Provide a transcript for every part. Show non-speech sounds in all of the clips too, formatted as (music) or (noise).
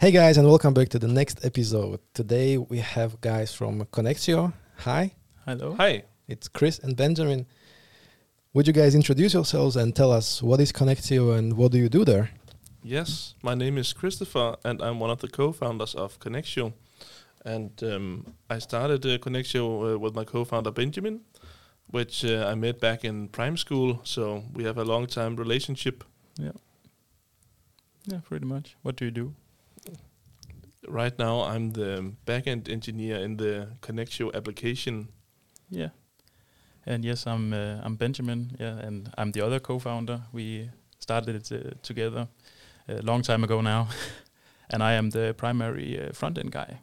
Hey guys, and welcome back to the next episode. Today we have guys from Konnectio. Hi, Hello. Hi. it's Kris and Benjamin. Would you guys introduce yourselves and tell us what is Konnectio and what do you do there? Yes, my name is Christopher, and I'm one of the co-founders of Konnectio. And um, I started uh, Konnectio uh, with my co-founder Benjamin, which uh, I met back in prime school. So we have a long-time relationship. Yeah. Yeah, pretty much. What do you do? Right now, I'm the backend engineer in the Konnectio application. Yeah. And yes, I'm uh, I'm Benjamin. Yeah, and I'm the other co-founder. We started it uh, together a long time ago now, (laughs) and I am the primary uh, front end guy.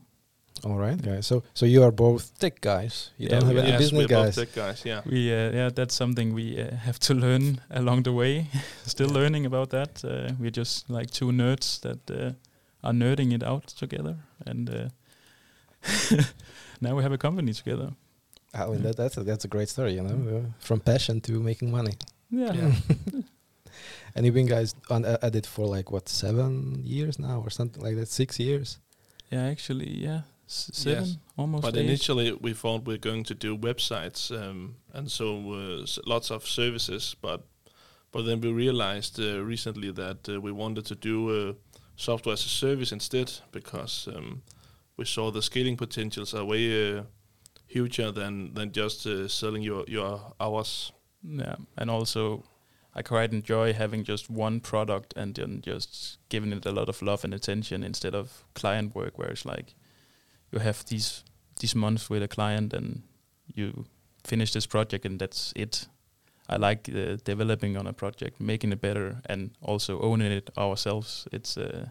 All right, guys. So so you are both tech guys. You Yeah, don't have we any are. yes, business we're guys. both tech guys. Yeah. We uh, yeah, that's something we uh, have to learn (laughs) along the way. (laughs) Still learning about that. Uh, we're just like two nerds that uh, are nerding it out together, and uh, (laughs) now we have a company together. I mean, that, that's a, that's a great story, you know, uh, from passion to making money. Yeah. Yeah. (laughs) And you've been guys on uh, at it for like what seven years now or something like that, six years. Yeah, actually, yeah, S- seven, Yes, almost. But eight. initially, we thought we are going to do websites, um, and so uh, s- lots of services. But but then we realized uh, recently that uh, we wanted to do uh, software as a service instead because um, we saw the scaling potentials are way uh, huger than than just uh, selling your your hours. Yeah, and also I quite enjoy having just one product and then just giving it a lot of love and attention instead of client work, where it's like you have these these months with a client and you finish this project and that's it. I like uh, developing on a project, making it better, and also owning it ourselves. It's uh,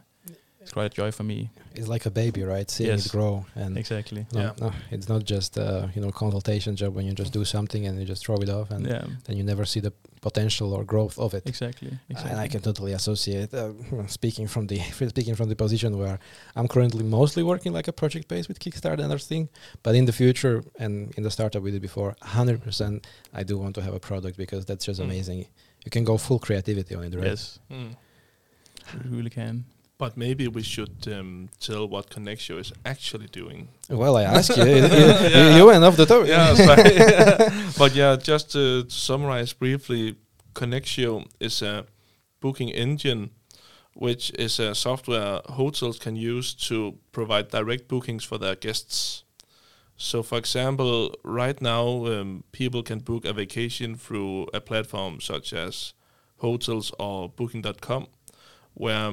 it's quite a joy for me. It's like a baby, right? Seeing Yes. it grow and Exactly. No, Yeah. no, it's not just uh, you know consultation job when you just do something and you just throw it off and Yeah. then you never see the potential or growth of it. Exactly. Exactly. And I can totally associate. Uh, (laughs) speaking from the (laughs) speaking from the position where I'm currently mostly working like a project base with Kickstarter and everything, but in the future and in the startup we did before, 100% I do want to have a product because that's just Mm. amazing. You can go full creativity on it, right? Yes, Mm. you really can. But maybe we should um, tell what Konnectio is actually doing. Well, I ask (laughs) you, you, you, went off the top. yeah, (laughs) (laughs) but yeah, just to, to summarize briefly, Konnectio is a booking engine, which is a software hotels can use to provide direct bookings for their guests. So, for example, right now, um, people can book a vacation through a platform such as Hotels or Booking.com, where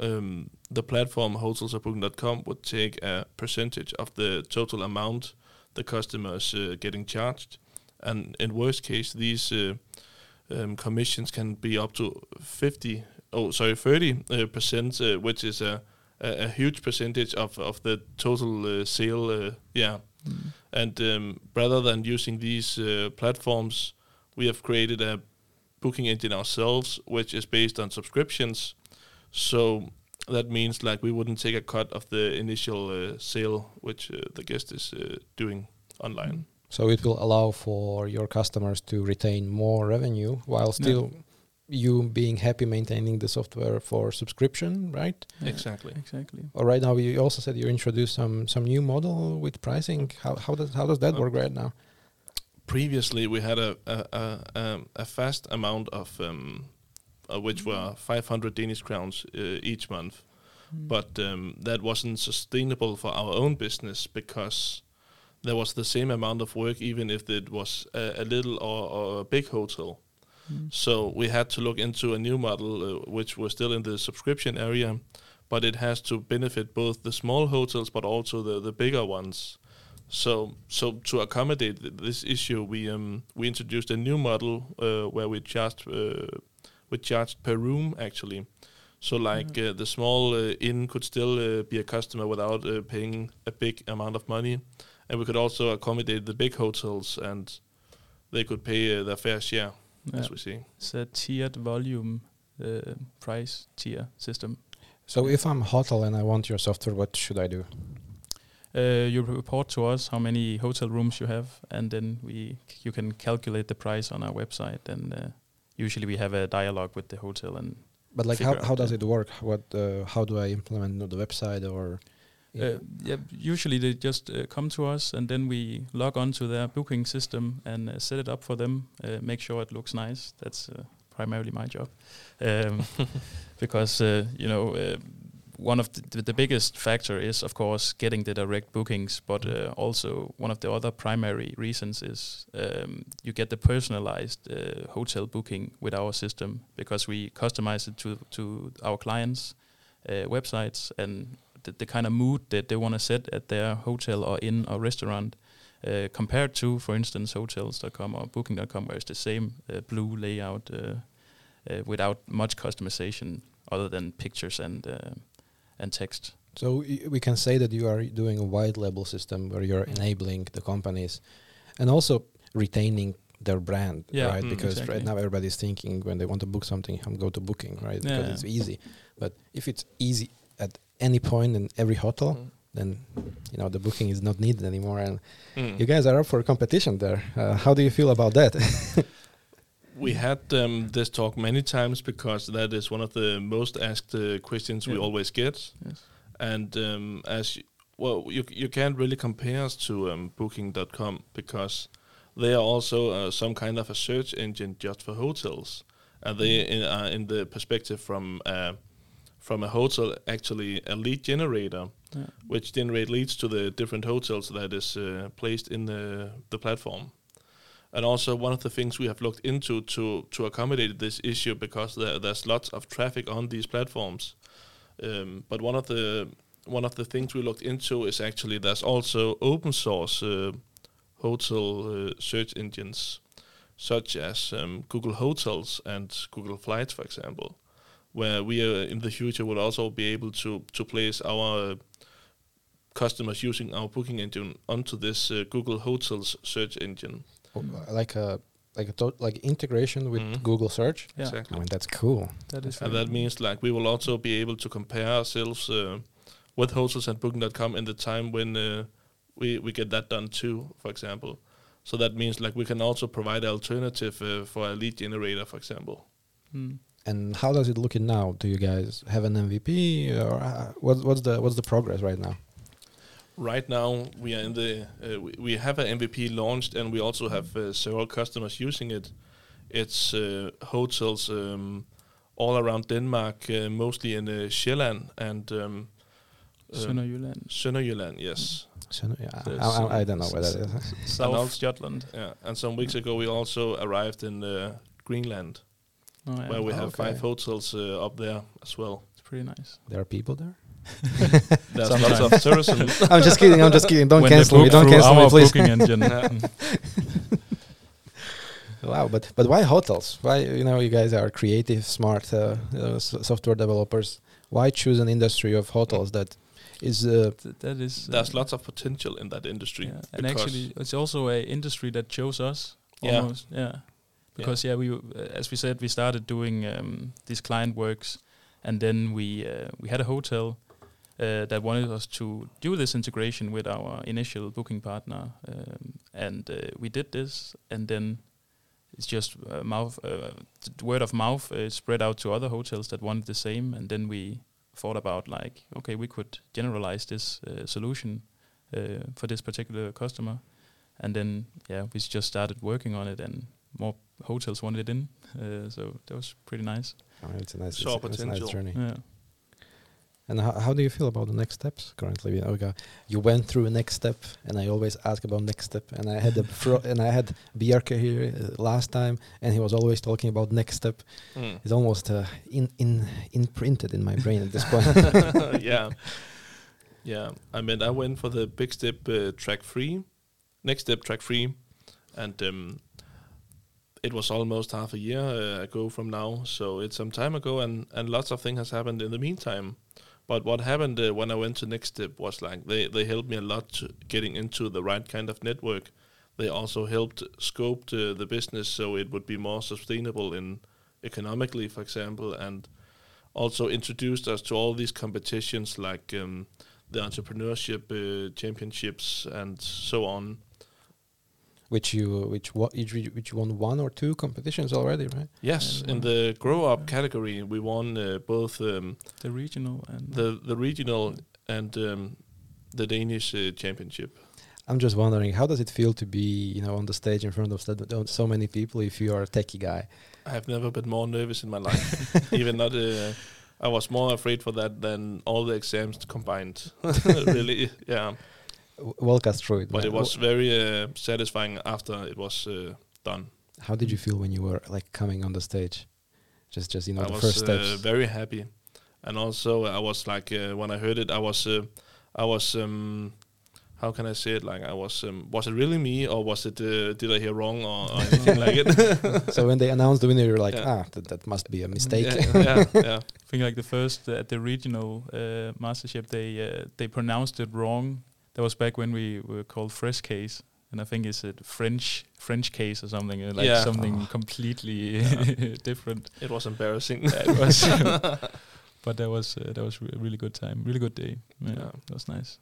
um, the platform Hotels or Booking.com would take a percentage of the total amount the customers uh, getting charged, and in worst case, these uh, um, commissions can be up to fifty. Oh, sorry, thirty uh, percent, uh, which is a, a a huge percentage of of the total uh, sale. Uh, yeah, Mm. and um, rather than using these uh, platforms, we have created a booking engine ourselves, which is based on subscriptions. So that means like we wouldn't take a cut of the initial uh, sale which uh, the guest is uh, doing online. So it will allow for your customers to retain more revenue while still you being happy maintaining the software for subscription, right? Yeah, Exactly. Exactly. Or right now you also said you introduced some some new model with pricing. How how does how does that Uh, work right now? Previously, we had a a, a, um, a fast amount of um, uh, which were 500 Danish crowns uh, each month, Mm. but um, that wasn't sustainable for our own business because there was the same amount of work even if it was a, a little or, or a big hotel. Mm. So we had to look into a new model, uh, which was still in the subscription area, but it has to benefit both the small hotels but also the, the bigger ones. So so to accommodate th- this issue, we um we introduced a new model uh, where we charged uh, we charged per room actually. So like uh, the small uh, inn could still uh, be a customer without uh, paying a big amount of money, and we could also accommodate the big hotels and they could pay uh, their fair share, Yeah. as we see. It's a tiered volume uh, price tier system. So if I'm a hotel and I want your software, what should I do? Uh, you report to us how many hotel rooms you have, and then we you can calculate the price on our website. And uh, usually we have a dialogue with the hotel, and But like, how, how does it work? What uh, how do I implement the website or? Uh, yeah, usually they just uh, come to us and then we log on to their booking system and uh, set it up for them. Uh, make sure it looks nice. That's uh, primarily my job, um, (laughs) because uh, you know uh, one of the, the, biggest factor is of course getting the direct bookings, but uh, also one of the other primary reasons is um, you get the personalized uh, hotel booking with our system because we customize it to to our clients' uh, websites and the, the kind of mood that they want to set at their hotel or inn or restaurant uh, compared to, for instance, hotels.com or booking.com, where it's the same uh, blue layout uh, uh, without much customization other than pictures and uh, and text. So we can say that you are doing a white label system where you're enabling the companies, and also retaining their brand, Yeah, right? mm, because exactly. right now everybody's thinking when they want to book something, I'm go to Booking, right? Yeah, Because Yeah. it's easy. But if it's easy at any point in every hotel, Mm. then you know the booking is not needed anymore. And Mm. you guys are up for competition there. Uh, how do you feel about that? (laughs) We had um, this talk many times because that is one of the most asked uh, questions we always get. Yes. And um, as you, well, you you can't really compare us to um, Booking.com because they are also uh, some kind of a search engine just for hotels, and they in, uh, in the perspective from uh, from a hotel actually a lead generator, Yeah. which generate leads to the different hotels that is uh, placed in the the platform. And also one of the things we have looked into to to accommodate this issue because there, there's lots of traffic on these platforms. Um, but one of the one of the things we looked into is actually there's also open source uh, hotel uh, search engines, such as um, Google Hotels and Google Flights, for example, where we uh, in the future will also be able to to place our customers using our booking engine onto this uh, Google Hotels search engine. Like a like a to- like integration with Mhm. Google Search. Yeah, I mean that's cool. that is. And very that means like we will also be able to compare ourselves uh, with hotels and booking.com in the time when uh, we we get that done too, for example. So that means like we can also provide alternative uh, for a lead generator, for example. Mm. And how does it look in now? Do you guys have an MVP or uh, what's what's the what's the progress right now? Right now we are in the uh, we, we have an MVP launched and we also have uh, several customers using it. It's uh, hotels um, all around Denmark, uh, mostly in uh, Sjælland and um, uh, Sønderjylland, Sønderjylland, yes. So, yeah, I, I, I don't know where that is. (laughs) South also- Jutland. Yeah, and some weeks ago we also arrived in uh, Greenland, Oh, yeah. where we have Okay. five hotels uh, up there as well. It's pretty nice. There are people there. There's Sometimes. lots of tourism. I'm just kidding. I'm just kidding. Don't when cancel me. book Don't through cancel me, please. booking engine. (laughs) Wow, but but why hotels? Why you know you guys are creative, smart uh, uh, s- software developers. Why choose an industry of hotels that is uh, Th- that is. There's uh, lots of potential in that industry. Yeah. And actually, it's also a industry that chose us. Yeah. Almost. Yeah. Because yeah, we uh, as we said, we started doing um, these client works, and then we uh, we had a hotel that wanted us to do this integration with our initial booking partner, um, and uh, we did this, and then it's just uh, mouth uh, word of mouth uh, spread out to other hotels that wanted the same, and then we thought about like, okay, we could generalize this uh, solution uh, for this particular customer, and then yeah, we just started working on it, and more hotels wanted it in, uh, so that was pretty nice. oh, it's a nice, it's, a- it's a nice journey. Yeah. And how, how do you feel about the next steps currently? Okay, you went through a next step, and I always ask about next step. And I had the fro- (laughs) and I had Bjarke here uh, last time, and he was always talking about next step. Mm. It's almost uh, in in imprinted in my brain at this point. (laughs) yeah, (laughs) yeah. I mean, I went for the big step uh, track three, next step track three, and um, it was almost half a year uh, ago from now. So it's some time ago, and and lots of things has happened in the meantime. But what happened uh, when I went to next step was like they they helped me a lot getting into the right kind of network. They also helped scope the, the business so it would be more sustainable in economically, for example, and also introduced us to all these competitions like um, the entrepreneurship uh, championships and so on. Which you which wa- which, you- which won one or two competitions already, right? Yes, And in the grow up yeah. category, we won uh, both um, The regional and the the regional and um, the Danish uh, championship. I'm just wondering, how does it feel to be, you know, on the stage in front of so, so many people if you are a techie guy? I have never been more nervous in my life. (laughs) Even not. Uh, I was more afraid for that than all the exams combined. (laughs) (laughs) really, yeah. W- Walk us through it. But it was very uh, satisfying after it was uh, done. How did you feel when you were like coming on the stage? Just, just you know, I the was first uh, steps. very happy, and also I was like uh, when I heard it, I was uh, I was um, how can I say it? Like I was um, was it really me or was it uh, did I hear wrong or, or anything like it? (laughs) (laughs) so when they announced the winner, you're like, Yeah. ah, that, that must be a mistake. yeah, (laughs) yeah, yeah. I think like the first uh, at the regional uh, mastership, they uh, they pronounced it wrong. That was back when we were called Fresh Case, and I think it's a French French case or something uh, like Yeah. something Oh. completely (laughs) different. It was embarrassing. Yeah, it was, (laughs) but that was uh, that was re- a really good time, really good day. Yeah, Yeah. that was nice.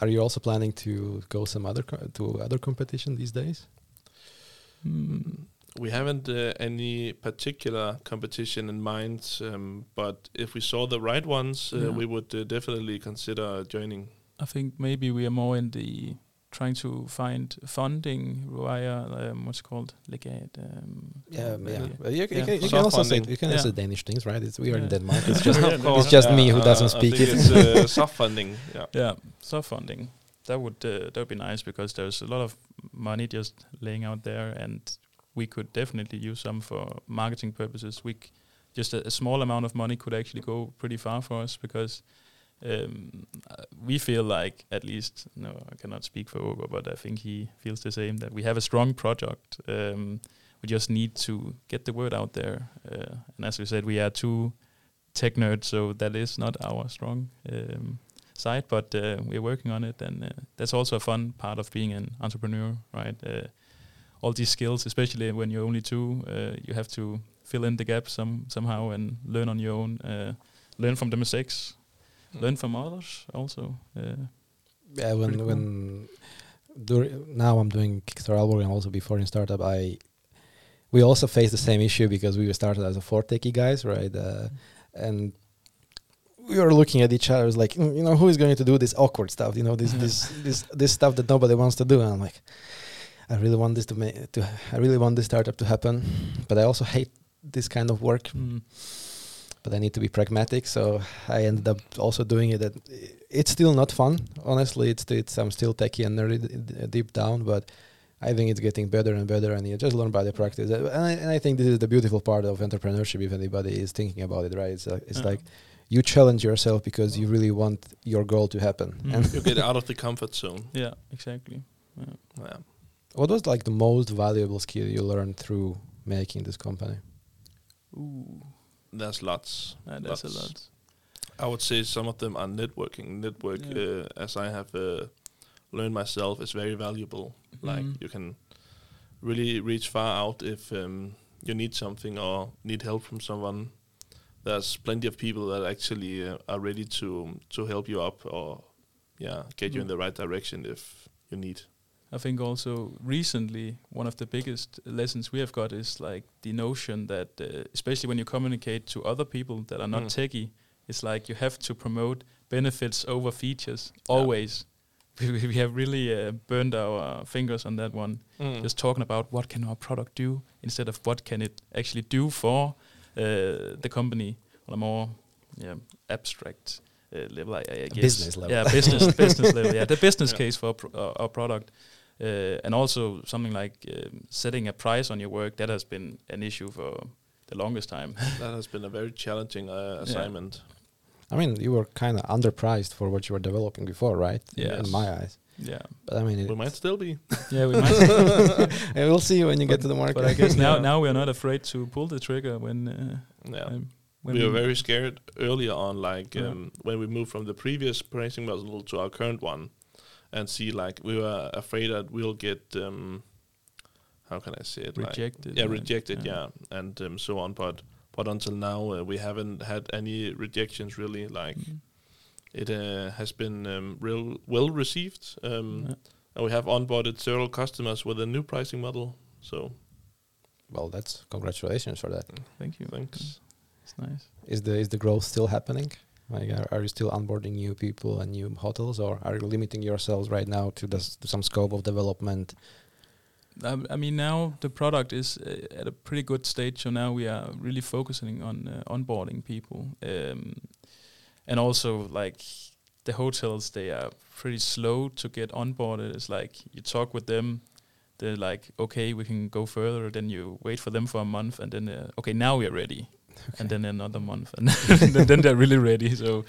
Are you also planning to go some other co- to other competition these days? Mm. We haven't uh, any particular competition in mind, um, but if we saw the right ones, uh, Yeah. we would uh, definitely consider joining. I think maybe we are more in the trying to find funding via um, what's called legat. Um, Yeah, maybe. yeah. You, you Yeah. can, you can Soft also say you can Yeah. say Danish things, right? It's, we are in Denmark. It's (laughs) just Yeah, Of no, just yeah, me who uh, doesn't I speak think it. It's uh, soft funding. Yeah. (laughs) Yeah, soft funding. That would uh, that would be nice because there's a lot of money just laying out there, and we could definitely use some for marketing purposes. We c- just a, a small amount of money could actually go pretty far for us because um, we feel like at least no, I cannot speak for Ogo, but I think he feels the same that we have a strong project. Um, we just need to get the word out there, uh, and as we said, we are two tech nerds, so that is not our strong um, side, but uh, we're working on it, and uh, that's also a fun part of being an entrepreneur, right? Uh, all these skills, especially when you're only two, uh, you have to fill in the gap some somehow and learn on your own. Uh, learn from the mistakes, learn from others also. Uh, Yeah, when cool. when now I'm doing Kickstarter Aalborg and also before in startup, I we also face the same issue because we started as a four techie guys, right? Uh, and we were looking at each other, it was like, "Mm, you know, who is going to do this awkward stuff? You know, this (laughs) this this this stuff that nobody wants to do. And I'm like, I really want this to make to I really want this startup to happen, but I also hate this kind of work. mm, But I need to be pragmatic, so I ended up also doing it. At, it's still not fun, honestly. It's it's I'm still techie and nerdy d- d- deep down, but I think it's getting better and better, and you just learn by the practice. And I, and I think this is the beautiful part of entrepreneurship. If anybody is thinking about it, right? It's uh, it's Yeah. like you challenge yourself because you really want your goal to happen. Mm. And You get out of the comfort zone. (laughs) yeah, exactly. Yeah. Yeah. what was like the most valuable skill you learned through making this company? Ooh, There's lots. uh, that's a lot. I would say some of them are networking. Network, Yeah. uh, as I have uh, learned myself, is very valuable. Like Mhm. you can really reach far out if um, you need something or need help from someone. There's plenty of people that actually uh, are ready to to help you up or yeah get you in Mm. the right direction if you need. I think also recently one of the biggest lessons we have got is like the notion that uh, especially when you communicate to other people that are not Mm. techie, it's like you have to promote benefits over features Yeah. always. (laughs) We, we have really uh, burned our fingers on that one. Mm. Just talking about what can our product do instead of what can it actually do for uh, the company on a more yeah, abstract level, I, I guess. Business level. Yeah, business (laughs) business level. Yeah, the business Yeah. case for pro- uh, our product, uh, and also something like um, setting a price on your work. That has been an issue for the longest time. (laughs) that has been a very challenging uh, assignment. I mean, you were kind of underpriced for what you were developing before, right? In- Yes. In my eyes. yeah, But I mean, it, We might still be. (laughs) yeah, we might. Yeah, we'll see when you get to the market. but I guess now now we are not afraid to pull the trigger when. Uh, Yeah. um, when we were very scared earlier on, like Yeah. um, when we moved from the previous pricing model to our current one, and see like we were afraid that we'll get um, how can I say it like- rejected. yeah, uh, rejected, yeah, and um, so on. But but until now, uh, we haven't had any rejections really. Like Mm. it uh, has been um, real well received, um, Yeah. and we have onboarded several customers with a new pricing model. So Well, that's congratulations for that. Thank you. thanks. It's nice. Is the is the growth still happening? Like, are, are you still onboarding new people and new hotels, or are you limiting yourselves right now to, the, to some scope of development? Um, I mean, now the product is uh, at a pretty good stage, so now we are really focusing on uh, onboarding people, um, and also like the hotels, they are pretty slow to get onboarded. It's like you talk with them, they're like, okay, we can go further. Then you wait for them for a month, and then uh, okay, now we are ready, and then another month, (laughs) and then, then they're really ready. So,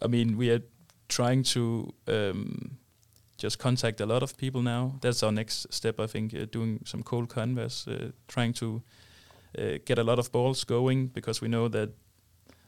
I mean, we are trying to. Um, just contact a lot of people now. That's our next step, I think, uh, doing some cold canvas, uh, trying to uh, get a lot of balls going because we know that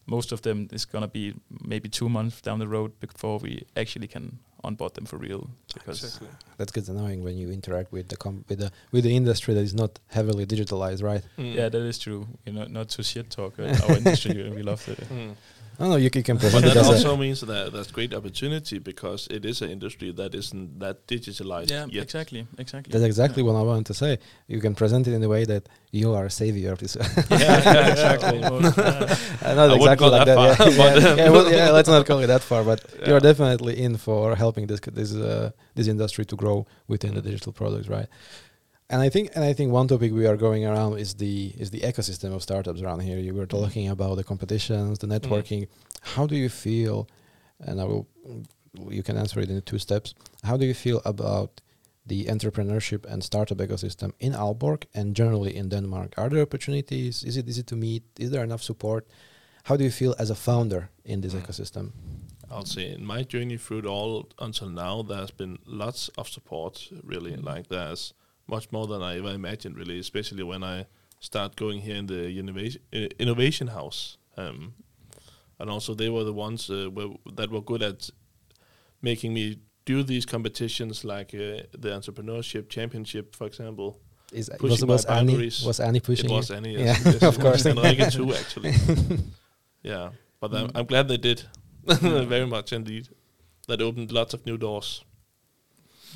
most of them is going to be maybe two months down the road before we actually can onboard them for real. Because Exactly. That's good knowing when you interact with the com- with the with the industry that is not heavily digitalized, right? Mm. yeah, that is true. You know, not to shit talk uh, our industry. And we love the (laughs) Mm. Oh no, you, c- can But present that it as a, also means that that's great opportunity because it is an industry that isn't that digitalized yeah, yet. exactly, exactly. That's exactly yeah. what I want to say. You can present it in a way that you are a savior of this. yeah, yeah, (laughs) exactly. Almost, yeah. Uh, not wouldn't exactly go like that that. far, yeah, but, yeah, well, yeah, let's not call it that far. But (laughs) Yeah. you're definitely in for helping this this uh, this industry to grow within the digital products, right? And I think and I think one topic we are going around is the is the ecosystem of startups around here. You were talking about the competitions, the networking. How do you feel? And I will you can answer it in two steps. How do you feel about the entrepreneurship and startup ecosystem in Aalborg and generally in Denmark? Are there opportunities? Is it easy to meet? Is there enough support? How do you feel as a founder in this Mm. ecosystem? I'll say in my journey through it all until now, there's been lots of support. Really, Mhm. like there's much more than I ever imagined. Really, especially when I start going here in the innovation uh, innovation house. Um, and also they were the ones uh, were, that were good at making me do these competitions, like uh, the entrepreneurship championship, for example. Is Pushing was, was Annie boundaries. was Annie pushing it was you? any, Yeah, yes, yes, (laughs) of course. and Rikke too, (laughs) actually. yeah, but I'm, Mm. I'm glad they did (laughs) very much indeed. That opened lots of new doors.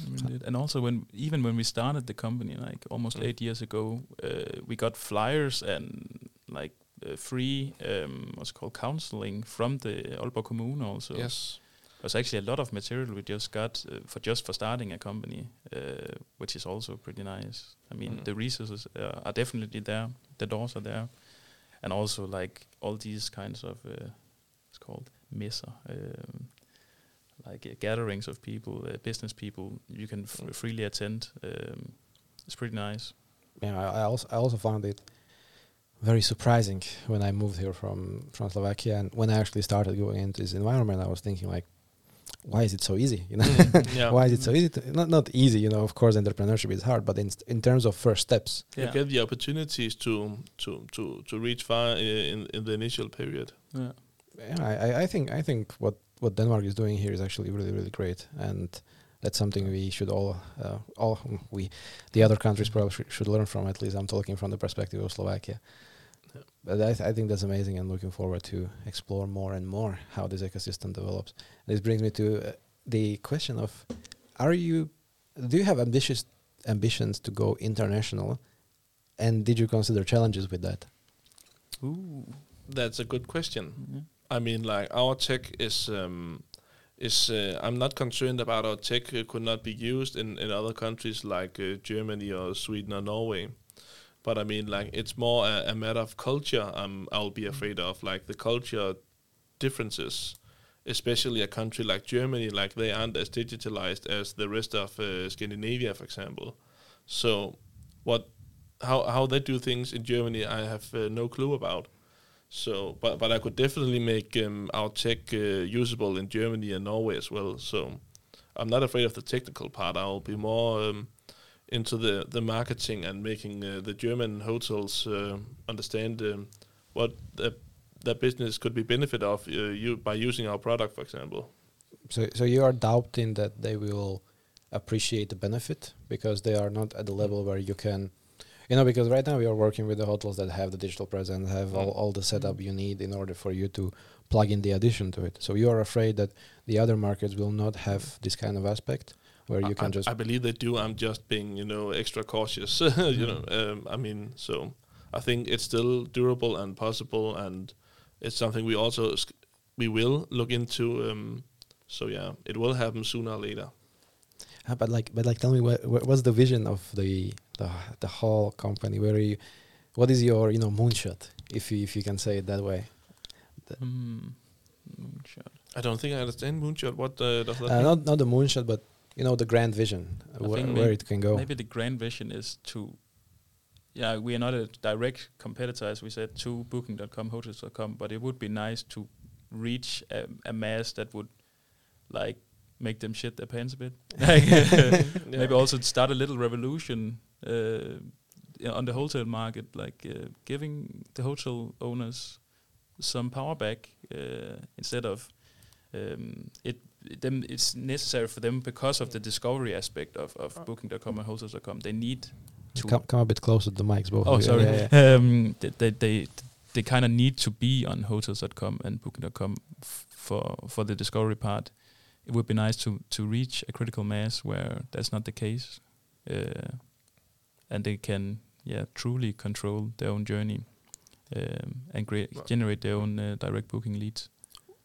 I mean, it- and also when even when we started the company like almost Mm. eight years ago, uh, we got flyers and like uh, free um, what's called counseling from the Aalborg Kommune also. yes. There's actually a lot of material we just got uh, for just for starting a company, uh, which is also pretty nice. I mean, Mm. the resources uh, are definitely there. The doors are there, and also like all these kinds of uh, it's called messer, um, like uh, gatherings of people, uh, business people. You can f- Mm. freely attend. Um, it's pretty nice. Yeah, I, I also I also found it very surprising when I moved here from from Slovakia, and when I actually started going into this environment, I was thinking like, why is it so easy? You know, Mm, yeah. (laughs) why is it so easy? To, not not easy, you know. Of course, entrepreneurship is hard, but in in terms of first steps, You get the opportunities to to to to reach far in in the initial period. yeah. yeah, I, I- I think I think what what Denmark is doing here is actually really really great, and that's something we should all uh, all we the other countries probably sh- should learn from. At least I'm talking from the perspective of Slovakia. Yeah. But I, th- I think that's amazing, and looking forward to explore more and more how this ecosystem develops. This brings me to uh, the question of: Are you do you have ambitious ambitions to go international, and did you consider challenges with that? Ooh. That's a good question. Yeah. I mean, like our tech is um, is uh, I'm not concerned about our tech could not be used in, in other countries like uh, Germany or Sweden or Norway. But I mean, like it's more a, a matter of culture. Um, I'll be afraid of like the culture differences, especially a country like Germany. Like they aren't as digitalized as the rest of uh, Scandinavia, for example. So, what how how they do things in Germany, I have uh, no clue about. So, but but I could definitely make um, our tech uh, usable in Germany and Norway as well. So, I'm not afraid of the technical part. I'll be more um, into the the marketing and making uh, the German hotels uh, understand um, what the, their business could be benefit of uh, you by using our product, for example. So, so you are doubting that they will appreciate the benefit because they are not at the level where you can, you know, because right now we are working with the hotels that have the digital presence, have all, Mm. all the setup you need in order for you to plug in the addition to it. So you are afraid that the other markets will not have this kind of aspect, where you I, can I, just I believe they do. I'm just being, you know, extra cautious. (laughs) you know, um, I mean, so I think it's still durable and possible, and it's something we also we will look into. Um, so yeah, it will happen sooner or later. Ah, but like but like tell me what what's the vision of the the the whole company where you what is your you know moonshot if you if you can say it that way Hmm. Moonshot. I don't think I understand Moonshot. What uh, does that uh, mean? not not the moonshot but you know the grand vision uh, I where, think where may- it can go Maybe the grand vision is to, yeah, we are not a direct competitor, as we said, to Booking.com, Hotels.com, but it would be nice to reach a, a mass that would, like, make them shit their pants a bit. (laughs) (laughs) Like, Maybe also start a little revolution yeah, on the hotel market, like uh, giving the hotel owners some power back uh, instead of um, it. Them it's necessary for them because of the discovery aspect of, of Booking.com and Hotels.com. They need to. come, come a bit closer to the mics both oh, sorry. Yeah, yeah. Um, they they they, they kind of need to be on Hotels.com and Booking.com f- for for the discovery part. It would be nice to to reach a critical mass where that's not the case, uh, and they can yeah truly control their own journey um, and generate their own uh, direct booking leads.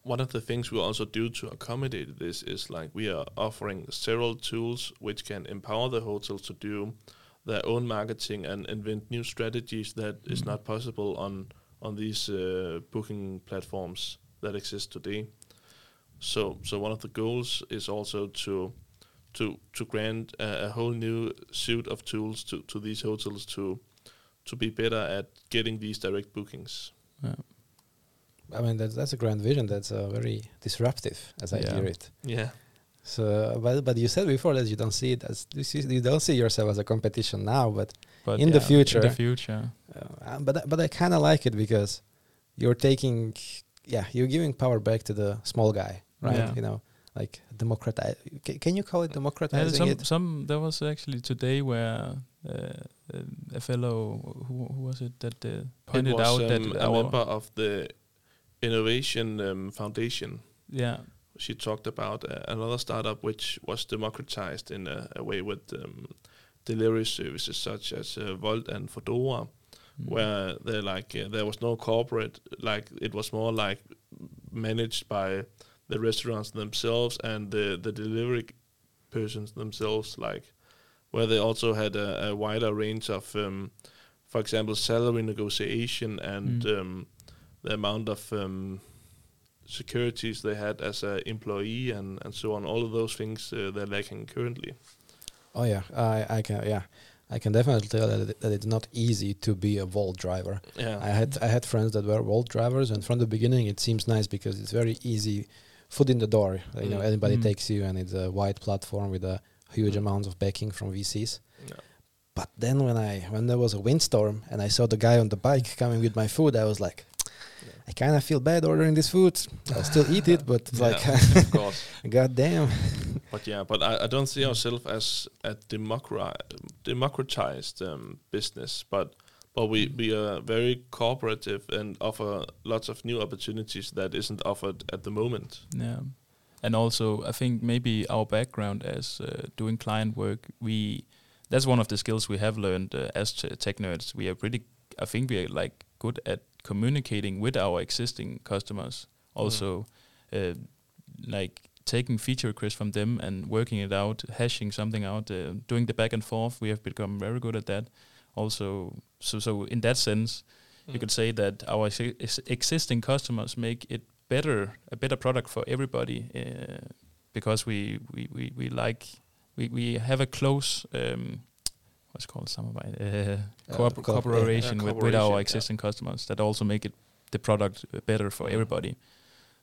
One of the things we also do to accommodate this is like we are offering several tools which can empower the hotels to do their own marketing and invent new strategies that is Mhm. not possible on on these uh, booking platforms that exist today. So so one of the goals is also to to to grant a, a whole new suite of tools to, to these hotels to to be better at getting these direct bookings. Yeah. I mean that's that's a grand vision that's uh, very disruptive as I hear it Yeah. so but but you said before that you don't see it as you, see, you don't see yourself as a competition now but But In the yeah, in future. the future, Uh, but I- but I kind of like it because you're taking, yeah, you're giving power back to the small guy, right? Yeah. You know, like democratize. Can, can you call it Yeah, democratizing some it? some there was actually today where uh, a fellow who who was it that uh, pointed it was out um, that a member of the Innovation um, Foundation. yeah She talked about uh, another startup which was democratized in a, a way with um, delivery services such as uh, Wolt and Foodora, mm, where they like uh, there was no corporate, like it was more like managed by the restaurants themselves and the the delivery persons themselves, like where they also had a, a wider range of, um, for example, salary negotiation and Mm. um, the amount of um, securities they had as an employee and, and so on. All of those things uh, they're lacking currently. Oh yeah, I I can yeah, I can definitely tell that, it- that it's not easy to be a Wolt driver. Yeah, I had I had friends that were Wolt drivers, and from the beginning it seems nice because it's very easy, foot in the door. You know, Mm. anybody Mm. takes you, and it's a wide platform with a huge Mm. amount of backing from VCs. Yeah. But then when I when there was a windstorm and I saw the guy on the bike coming with my food, I was like, I kind of feel bad ordering this food. I'll still eat it, but like, Yeah, of course. (laughs) god damn. But yeah, but I, I don't see ourselves as a democra- democratized um, business, but but we, we are very cooperative and offer lots of new opportunities that isn't offered at the moment. yeah. And also I think maybe our background as uh, doing client work we that's one of the skills we have learned uh, as t- tech nerds. We are pretty I think we are like good at communicating with our existing customers. Also uh, like taking feature requests from them and working it out hashing something out uh, doing the back and forth we have become very good at that also so so in that sense you could say that our ex- existing customers make it better a better product for everybody uh, because we, we, we, we like we, we have a close um, what's called samarbejde uh, Uh, co- cooperation yeah, with, with our cooperation, yeah. existing customers that also make it the product uh, better for everybody.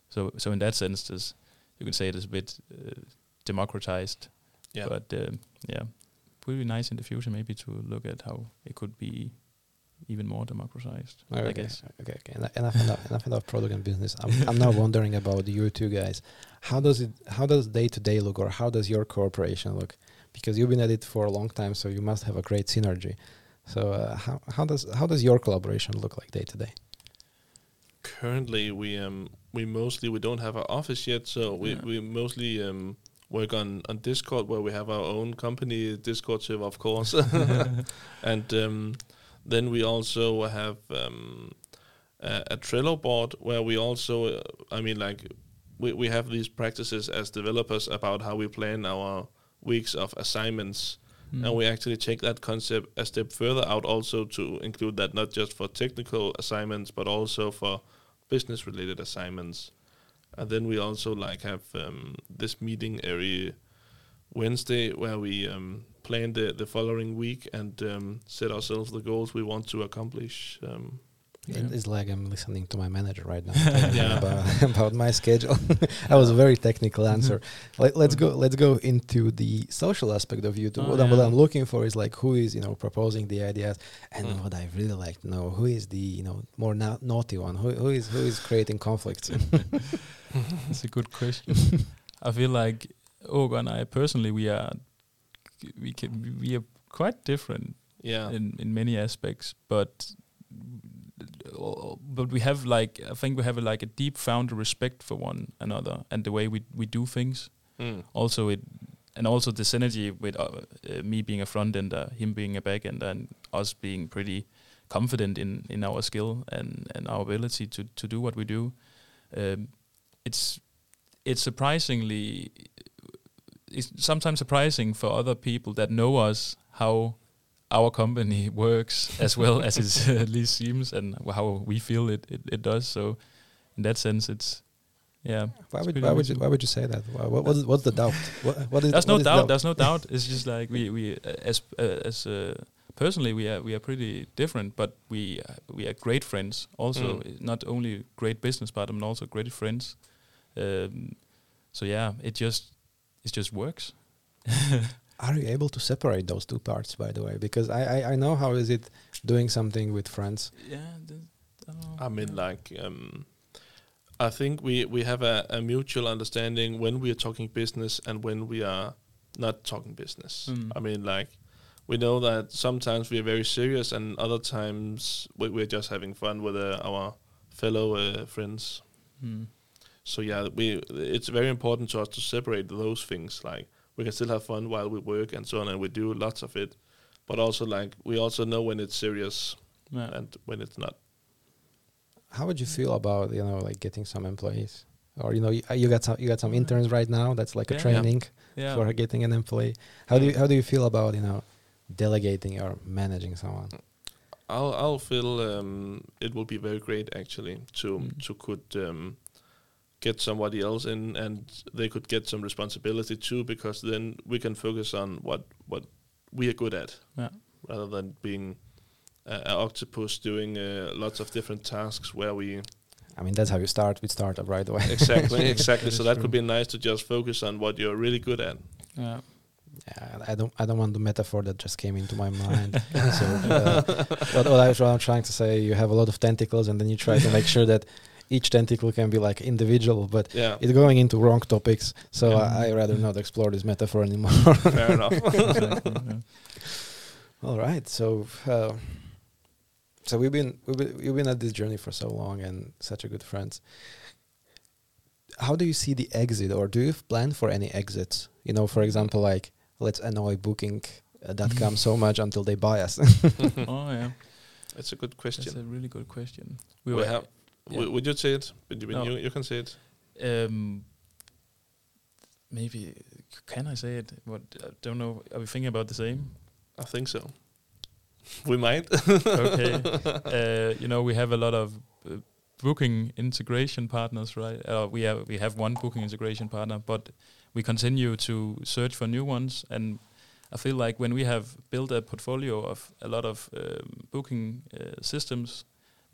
So so in that sense this you can say it is a bit uh, democratized Yeah, but um, yeah would be nice in the future maybe to look at how it could be even more democratized I Okay, guess okay, okay. Eno- Enough, enough, enough about product and business. I'm, I'm now wondering about you two guys. How does it? How does day to day look, or how does your cooperation look? Because you've been at it for a long time, so you must have a great synergy. So uh, how how does how does your collaboration look like day to day? currently we um we mostly we don't have our office yet, so we Yeah. we mostly um work on on Discord, where we have our own company Discord server, of course, (laughs) (laughs) and um, then we also have um, a, a Trello board where we also, uh, I mean, like we we have these practices as developers about how we plan our weeks of assignments. Mm. and we actually take that concept a step further out also to include that not just for technical assignments but also for business related assignments and then we also like have um, this meeting every wednesday where we um, plan the, the following week and um, set ourselves the goals we want to accomplish um, Yeah. It's like I'm listening to my manager right now (laughs) Yeah. about, (laughs) about my schedule. (laughs) that was a very technical answer. Let, let's go. Let's go into the social aspect of YouTube. Oh, what, I'm, what. I'm looking for is like who is you know proposing the ideas, and Mm. what I really like to know who is the you know more na- naughty one. Who, who is who is creating conflicts? That's a good question. I feel like Ogo and I personally we are we can we are quite different yeah in in many aspects, but but we have like I think we have a, like a deep found respect for one another and the way we we do things. Mm. Also it and also the synergy with uh, uh, me being a front ender, him being a back ender, and us being pretty confident in in our skill and and our ability to to do what we do. Um, it's it's surprisingly it's sometimes surprising for other people that know us how our company works as well as it (laughs) at least seems and how we feel it, it it does. So in that sense it's yeah. Why it's would why would you why would you say that? Why, what, what is, what's the doubt? What, what is there's no is doubt there's no doubt. It's just like we we uh, as uh, as uh, personally we are we are pretty different but we uh, we are great friends also. Mm. not only great business partners but also great friends. Um, so yeah it just it just works (laughs) Are you able to separate those two parts, by the way? Because I, I, I know how is it doing something with friends. yeah the, I. I mean, like, um, I think we we have a, a mutual understanding when we are talking business and when we are not talking business. Mm. I mean, like, we know that sometimes we are very serious, and other times we, we're just having fun with uh, our fellow uh, friends. Hmm. So yeah, we it's very important to us to separate those things. Like, we can still have fun while we work and so on, and we do lots of it. But also, like, we also know when it's serious yeah. and when it's not. How would you feel about you know like getting some employees, or you know you, you got some you got some interns right now? That's like a training yeah. for getting an employee. How do you how do you feel about you know delegating or managing someone? I'll I'll feel um, it will be very great actually to Mm. to could um, get somebody else in and they could get some responsibility too because then we can focus on what what we are good at Yeah. rather than being a, a octopus doing uh, lots of different tasks where we I mean that's how you start with startup right away. exactly (laughs) exactly so that true. could be nice to just focus on what you're really good at yeah. Yeah, I don't I don't want the metaphor that just came into my mind. (laughs) so uh, what, what, I, what I'm trying to say, you have a lot of tentacles, and then you try to make sure that each tentacle can be like individual, but yeah it's going into wrong topics. So Yeah. I, I rather not explore this metaphor anymore. fair enough (laughs) exactly, yeah. (laughs) All right, so uh, so we've been we've been, we've been at this journey for so long and such a good friends. How do you see the exit, or do you plan for any exits? You know, for example, like let's annoy Booking.com so (laughs) much until they buy us. oh yeah that's a good question that's a really good question we, were- have yeah. w- would you say it? No. You, you can say it Um, maybe can I say it? What I don't know. Are we thinking about the same? I think so. (laughs) We might. okay. (laughs) Uh, you know, we have a lot of uh, booking integration partners, right? Uh, we have we have one booking integration partner, but we continue to search for new ones. And I feel like when we have built a portfolio of a lot of um, booking uh, systems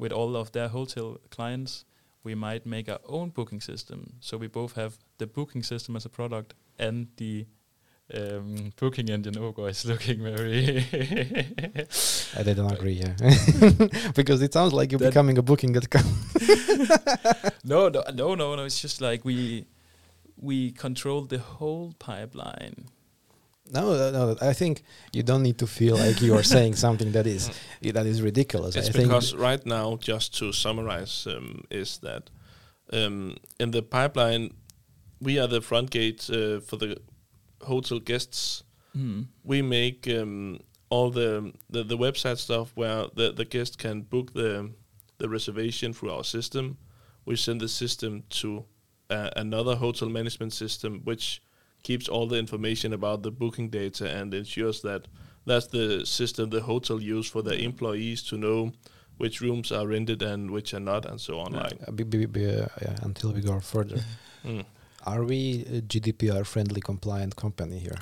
with all of their hotel clients, we might make our own booking system. So we both have the booking system as a product and the um, booking engine. Oh, guys, (laughs) looking very. (laughs) I didn't agree, yeah, (laughs) because it sounds like you're That- becoming a Booking.com. no, no, no, no, no. It's just like we we control the whole pipeline. No, no, no, I think you don't need to feel like you are saying something that is that is ridiculous. It's I think because right now, just to summarize, um, is that um, in the pipeline we are the front gate uh, for the hotel guests. Mm. We make um, all the, the the website stuff where the the guest can book the the reservation through our system. We send the system to uh, another hotel management system, which keeps all the information about the booking data and ensures that that's the system the hotel use for their employees to know which rooms are rented and which are not, and so on. Yeah. Like, Uh, be, be, be, uh, yeah, until we go further, mm, are we a GDPR friendly compliant company here?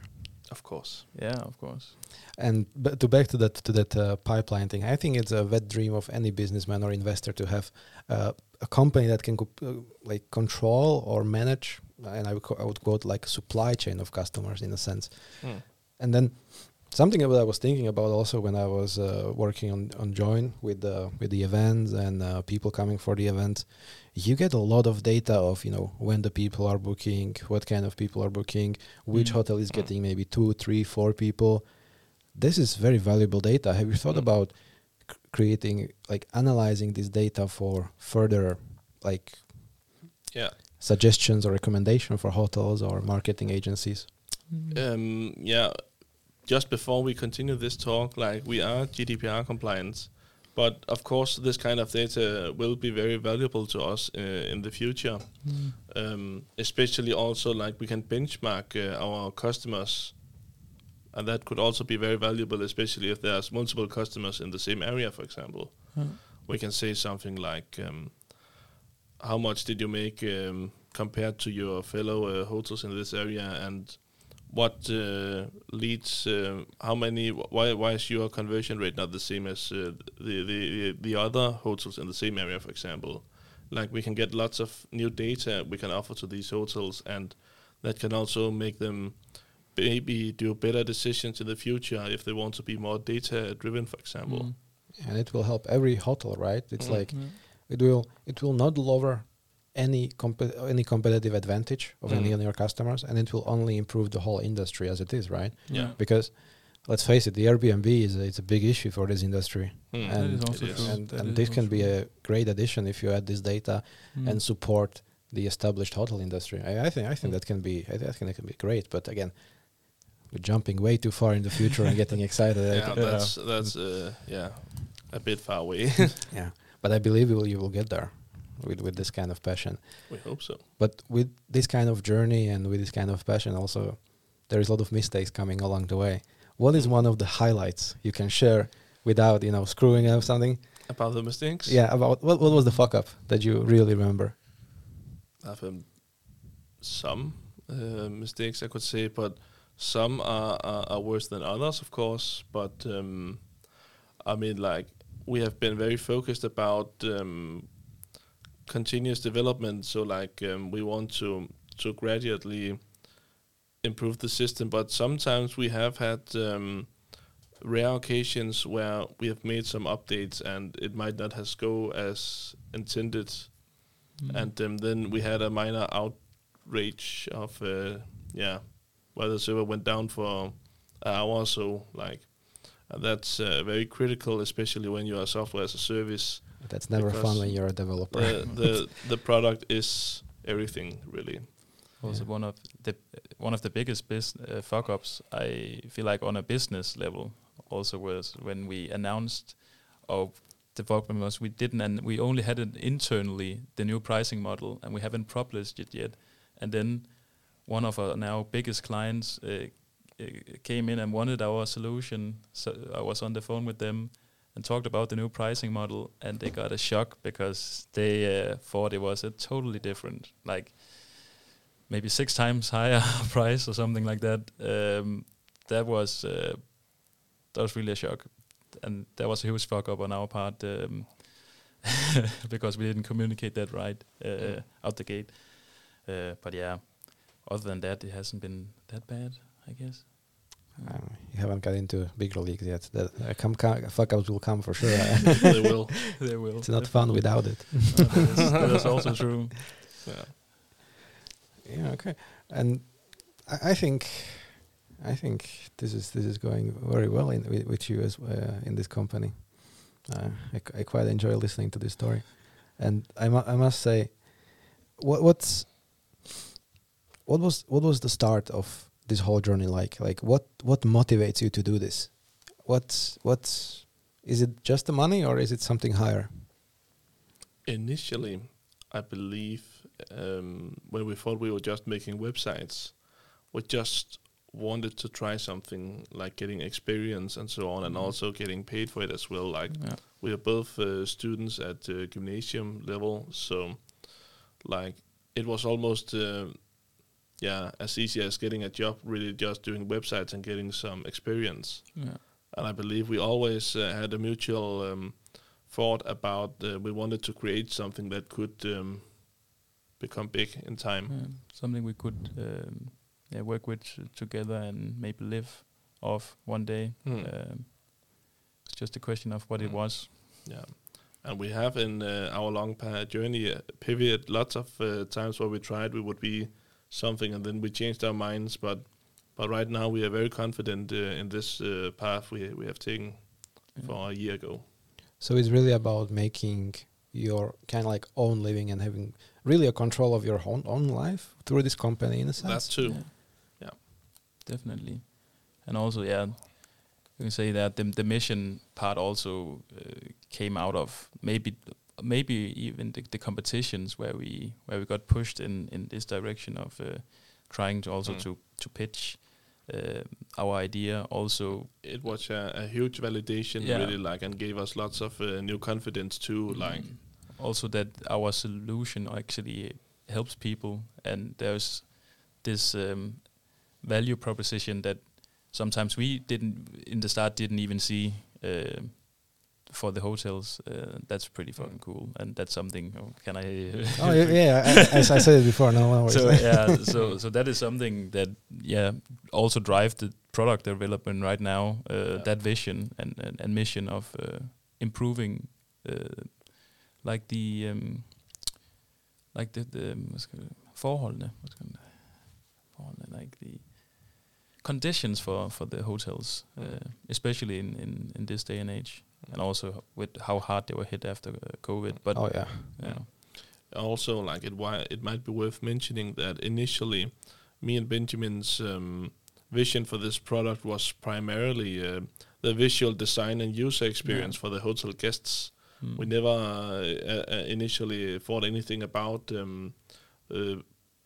of course. Yeah, of course. And but to back to that to that uh, pipeline thing, I think it's a wet dream of any businessman or investor to have uh, a company that can co- uh, like control or manage, and I I would quote like supply chain of customers in a sense. Mm. And then something that I was thinking about also when I was uh, working on on Join with the with the events and uh, people coming for the event, you get a lot of data of you know when the people are booking, what kind of people are booking, which Mm. hotel is Mm. getting maybe two, three, four people. This is very valuable data. Have you thought Mm. about c- creating like analyzing this data for further like Yeah. Suggestions or recommendation for hotels or marketing agencies? Um, yeah. Just before we continue this talk, like we are GDPR compliant, but of course this kind of data will be very valuable to us uh, in the future. Mm. Um, especially also like we can benchmark uh, our customers, and that could also be very valuable, especially if there's multiple customers in the same area, for example. We can say something like, um, "How much did you make um, compared to your fellow uh, hotels in this area, and what uh, leads? Uh, how many? Why? Why is your conversion rate not the same as uh, the, the the other hotels in the same area, for example? Like we can get lots of new data we can offer to these hotels, and that can also make them maybe do better decisions in the future if they want to be more data driven, for example. Mm. And it will help every hotel, right? It's Mm. like Yeah. It will it will not lower any compe- any competitive advantage of any Mm. of your customers and it will only improve the whole industry as it is right Yeah. because let's face it the airbnb is a, it's a big issue for this industry Mm. And is also it is. true. and, and is this can be a great addition if you add this data Mm. and support the established hotel industry i, I think i think Mm. that can be i, think that can be great but again we're jumping way too far in the future and getting (laughs) excited yeah, (laughs) that's that's uh, yeah, a bit far away. (laughs) yeah but i believe you will, you will get there with, with this kind of passion. We hope so. but with this kind of journey and with this kind of passion also there is a lot of mistakes coming along the way. What is one of the highlights you can share without you know screwing up something? About the mistakes, yeah about what, what was the fuck up that you really remember? I've um, some uh, mistakes I could say, but some are, are are worse than others, of course. But um, I mean, like we have been very focused about um, continuous development. So, like um, we want to to gradually improve the system, but sometimes we have had um, rare occasions where we have made some updates and it might not has go as intended Mm. and um, then we had a minor outrage of uh, yeah where the server went down for an hour or so like and that's uh, very critical especially when you are software as a service that's never fun when you're a developer. the (laughs) the, the product is everything really. Also Yeah. one of the one of the biggest bus- uh, fuck ups I feel like on a business level also was when we announced or the problem was we didn't and we only had it internally the new pricing model and we haven't published it yet. And then one of our now biggest clients uh, came in and wanted our solution so I was on the phone with them and talked about the new pricing model and they got a shock because they uh, thought it was a totally different like maybe six times (laughs) higher (laughs) price or something like that. Um, that was uh, that was really a shock, and that was a huge fuck up on our part um, (laughs) because we didn't communicate that right uh, Mm. out the gate. Uh, but yeah, other than that, it hasn't been that bad, I guess. Um, you haven't got into bigger leagues yet the uh, come, come, fuck ups will come for sure (laughs) they will they will. it's not fun without it (laughs) that's, that's also true. yeah Yeah, okay. And I, I think, I think this is this is going very well in with, with you as uh, in this company. Uh, I, I quite enjoy listening to this story, and I mu- I must say, what what's what was what was the start of this whole journey like? Like what what motivates you to do this? What's what's is it just the money or is it something higher? Initially, I believe um, when we thought we were just making websites, we just wanted to try something like getting experience and so on, and Mhm. also getting paid for it as well. Like Yeah. we are both uh, students at uh, gymnasium level, so like it was almost uh, yeah as easy as getting a job. Really, just doing websites and getting some experience. Yeah. And I believe we always uh, had a mutual um, thought about uh, we wanted to create something that could um, become big in time. Yeah, something we could um, yeah, work with together and maybe live off one day. Hmm. Um, it's just a question of what it Mm. was. Yeah, and we have in uh, our long journey uh, pivot lots of uh, times where we tried we would be something, and then we changed our minds. But but right now we are very confident uh, in this uh, path we we have taken Yeah. for a year ago. So it's really about making your kind of like own living and having really a control of your own own life through this company in a sense. That's true. Yeah. Yeah. Definitely. And also, yeah, you can say that the, the mission part also uh, came out of maybe maybe even the, the competitions where we where we got pushed in in this direction of uh, trying to also Mm. to to pitch uh, our idea also It was a, a huge validation, Yeah. really, like, and gave us lots of uh, new confidence too. Like, Mm. also that our solution actually helps people and there's this um, value proposition that sometimes we didn't in the start didn't even see uh, for the hotels uh, that's pretty fucking cool. And that's something oh, can i oh yeah, yeah. I- As I said it before, no, no so yeah (laughs) so so that is something that yeah also drive the product development right now uh, Yeah. that vision and, and, and mission of uh, improving uh, like the um, like the, the hvad skal det- forholdene, hvad skal man- forholdene like the conditions for for the hotels uh, especially in, in in this day and age and also with how hard they were hit after uh, covid but oh yeah. yeah also like it why it might be worth mentioning that initially me and benjamin's um, vision for this product was primarily uh, the visual design and user experience Yeah. for the hotel guests Mm. we never uh, uh, initially thought anything about um, uh,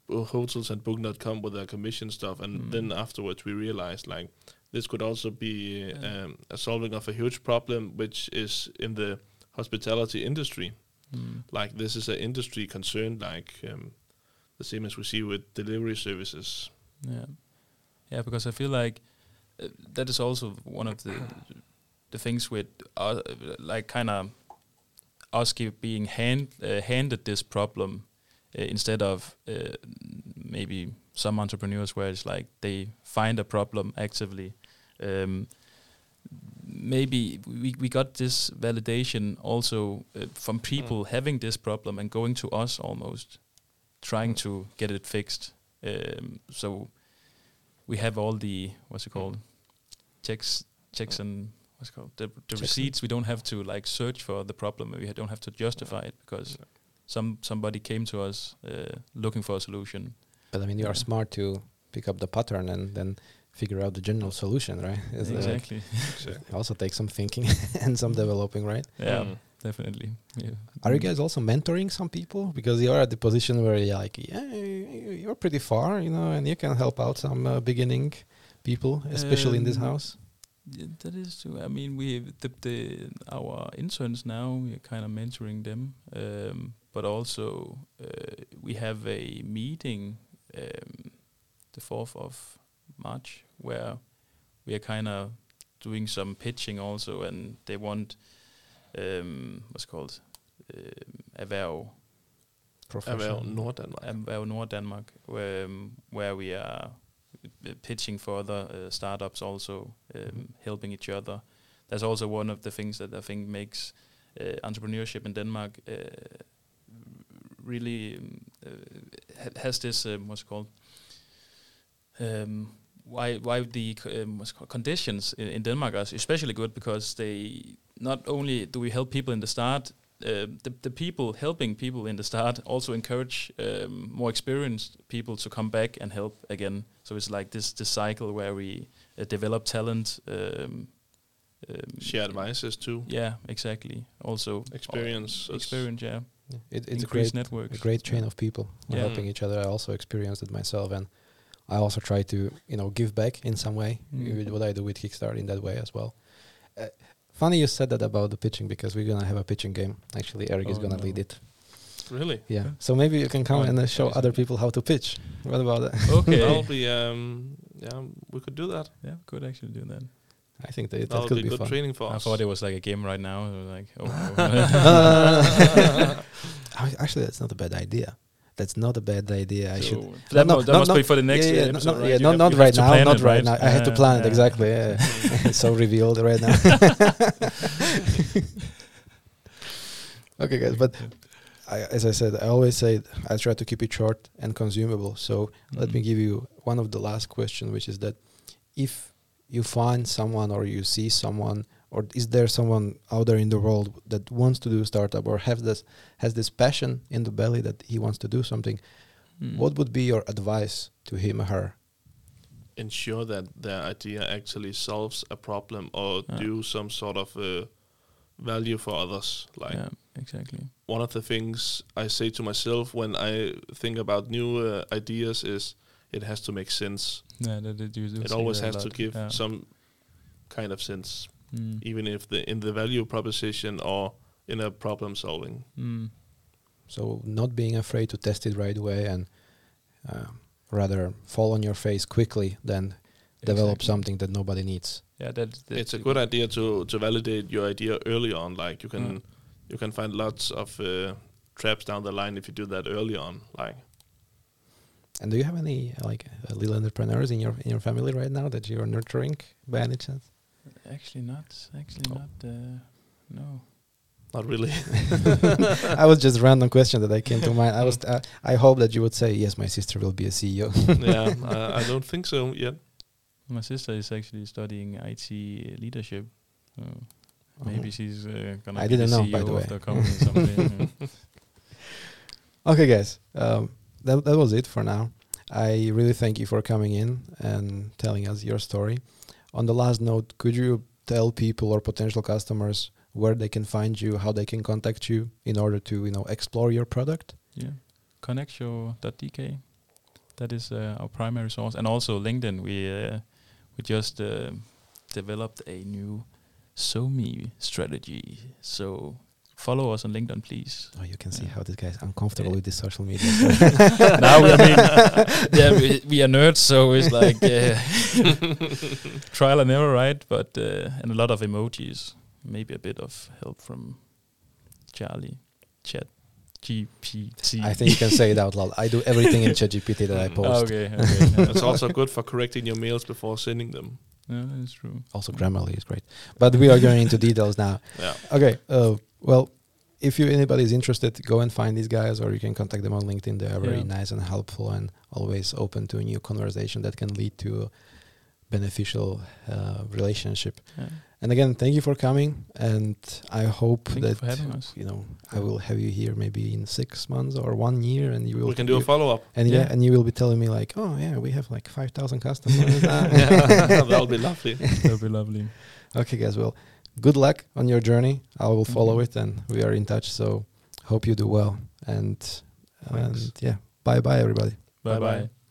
hotels and book.com with their commission stuff and Mm. then afterwards we realized like this could also be Yeah. um, a solving of a huge problem which is in the hospitality industry Mm. like this is an industry concern like um, the same as we see with delivery services Yeah, yeah, because I feel like uh, that is also one of the the things with uh, like kind of us being hand uh, handed this problem uh, instead of uh, maybe some entrepreneurs where it's like they find a problem actively. Um, maybe we, we got this validation also uh, from people having this problem and going to us almost trying to get it fixed. Um, so we have all the what's it called checks checks and what's it called the, the receipts. We don't have to like search for the problem. We don't have to justify it because Yeah. some somebody came to us uh, looking for a solution. But I mean, you are smart to pick up the pattern and then figure out the general solution, right? It's like- exactly. it (laughs) also takes some thinking (laughs) and some developing, right? yeah, Mm. definitely. Yeah. Are you guys also mentoring some people because you are at the position where you're like, yeah, you- you're pretty far, you know, and you can help out some uh, beginning people, especially in this Um, house. Yeah, that is true. I mean, we the, the our interns now we're kind of mentoring them, um, but also uh, we have a meeting um, the fourth of March where we are kind of doing some pitching also, and they want um, what's it called um, erhverv Erhverv Norddanmark. Erhverv Nord Denmark, where, um, where we are pitching for other uh, startups, also um, helping each other. That's also one of the things that I think makes uh, entrepreneurship in Denmark uh, really um, uh, has this um, what's called. Um, why why the um, what's it called conditions in, in Denmark are especially good because they not only do we help people in the start uh, the the people helping people in the start also encourage um, more experienced people to come back and help again. So it's like this this cycle where we uh, develop talent. Um, um, Share advices too. Yeah, exactly. Also Experience. uh, experience. Yeah, Yeah. It, it's a increase great, networks. a great chain of people Yeah. helping each other. I also experienced it myself, and I also try to you know give back in some way Mm. with what I do with Kickstarter in that way as well. Uh, funny you said that about the pitching because we're gonna have a pitching game. Actually, Eric is Oh, gonna no. lead it. Really? Yeah. Okay. So maybe you can come Oh, and uh, show other people how to pitch. What about that? Okay. (laughs) That'll be um yeah, we could do that. yeah, could actually do that. I think that, that That'll could be be, good fun. training for I us. thought it was like a game right now. I was like, oh, (laughs) (laughs) Actually, that's not a bad idea. That's not a bad idea. I So should. That, No, that no, must no. be for the next yeah, yeah, episode, no, no, right? yeah, not, not right now, not it, right now. I had to plan it exactly. Yeah. (laughs) it's so revealed right now. (laughs) okay, guys, but I, as I said, I always say I try to keep it short and consumable. So let me Mhm. give you one of the last questions, which is that if you find someone or you see someone, or is there someone out there in the world that wants to do a startup or have this has this passion in the belly that he wants to do something, Mm. what would be your advice to him or her? Ensure that their idea actually solves a problem or Yeah. do some sort of uh, value for others. Like yeah, exactly. one of the things I say to myself when I think about new uh, ideas is it has to make sense. Yeah, that, that you do it always has to give Yeah. some kind of sense, Mm. even if the in the value proposition or in a problem solving. Mm. So not being afraid to test it right away and uh, rather fall on your face quickly than develop something that nobody needs. Yeah, that, that it's a good idea to to validate your idea early on. Like you can Mm. you can find lots of uh, traps down the line if you do that early on. Like And do you have any like uh, little entrepreneurs in your in your family right now that you're nurturing by any chance? Actually, not. Actually, Oh. not. Uh, no. not really. (laughs) I was just random question that I came to mind. I was (laughs) uh, I hope that you would say yes, my sister will be a CEO. (laughs) yeah, uh, I don't think so yet. My sister is actually studying IT leadership. So maybe she's uh, gonna I be didn't the know, CEO by the way. of the company Okay, guys, um, that that was it for now. I really thank you for coming in and telling us your story. On the last note, could you tell people or potential customers where they can find you, how they can contact you in order to you know explore your product? Yeah. Konnectio.dk. That is uh, our primary source, and also LinkedIn. We uh, we just uh, developed a new SoMe strategy. So follow us on LinkedIn, please. Oh, you can see Yeah. how this guy is uncomfortable Yeah. with this social media. (laughs) now we, I mean, (laughs) yeah, we, we are nerds, so it's like uh, (laughs) trial and error, right? But uh, and a lot of emojis, maybe a bit of help from Charlie, Chat, GPT. I think you can say it out loud. I do everything in ChatGPT that I post. Okay, okay. it's also good for correcting your mails before sending them. Yeah, that's true. Also, Grammarly is great. But we are going into details now. (laughs) Yeah. Okay. Uh, well, if you anybody is interested, go and find these guys, or you can contact them on LinkedIn. They are very Yeah. nice and helpful, and always open to a new conversation that can lead to a beneficial uh, relationship. Yeah. And again, thank you for coming, and I hope Thank that for us. you know I will have you here maybe in six months or one year, and you will We can do a follow up. and yeah. Yeah. and you will be telling me like, oh yeah, we have like five thousand customers. (laughs) (laughs) That'll be lovely. That'll be lovely. (laughs) Okay, guys. Well, good luck on your journey. I will Thank follow you. it, and we are in touch. So, hope you do well. And and yeah, bye bye, everybody. Bye-bye. bye.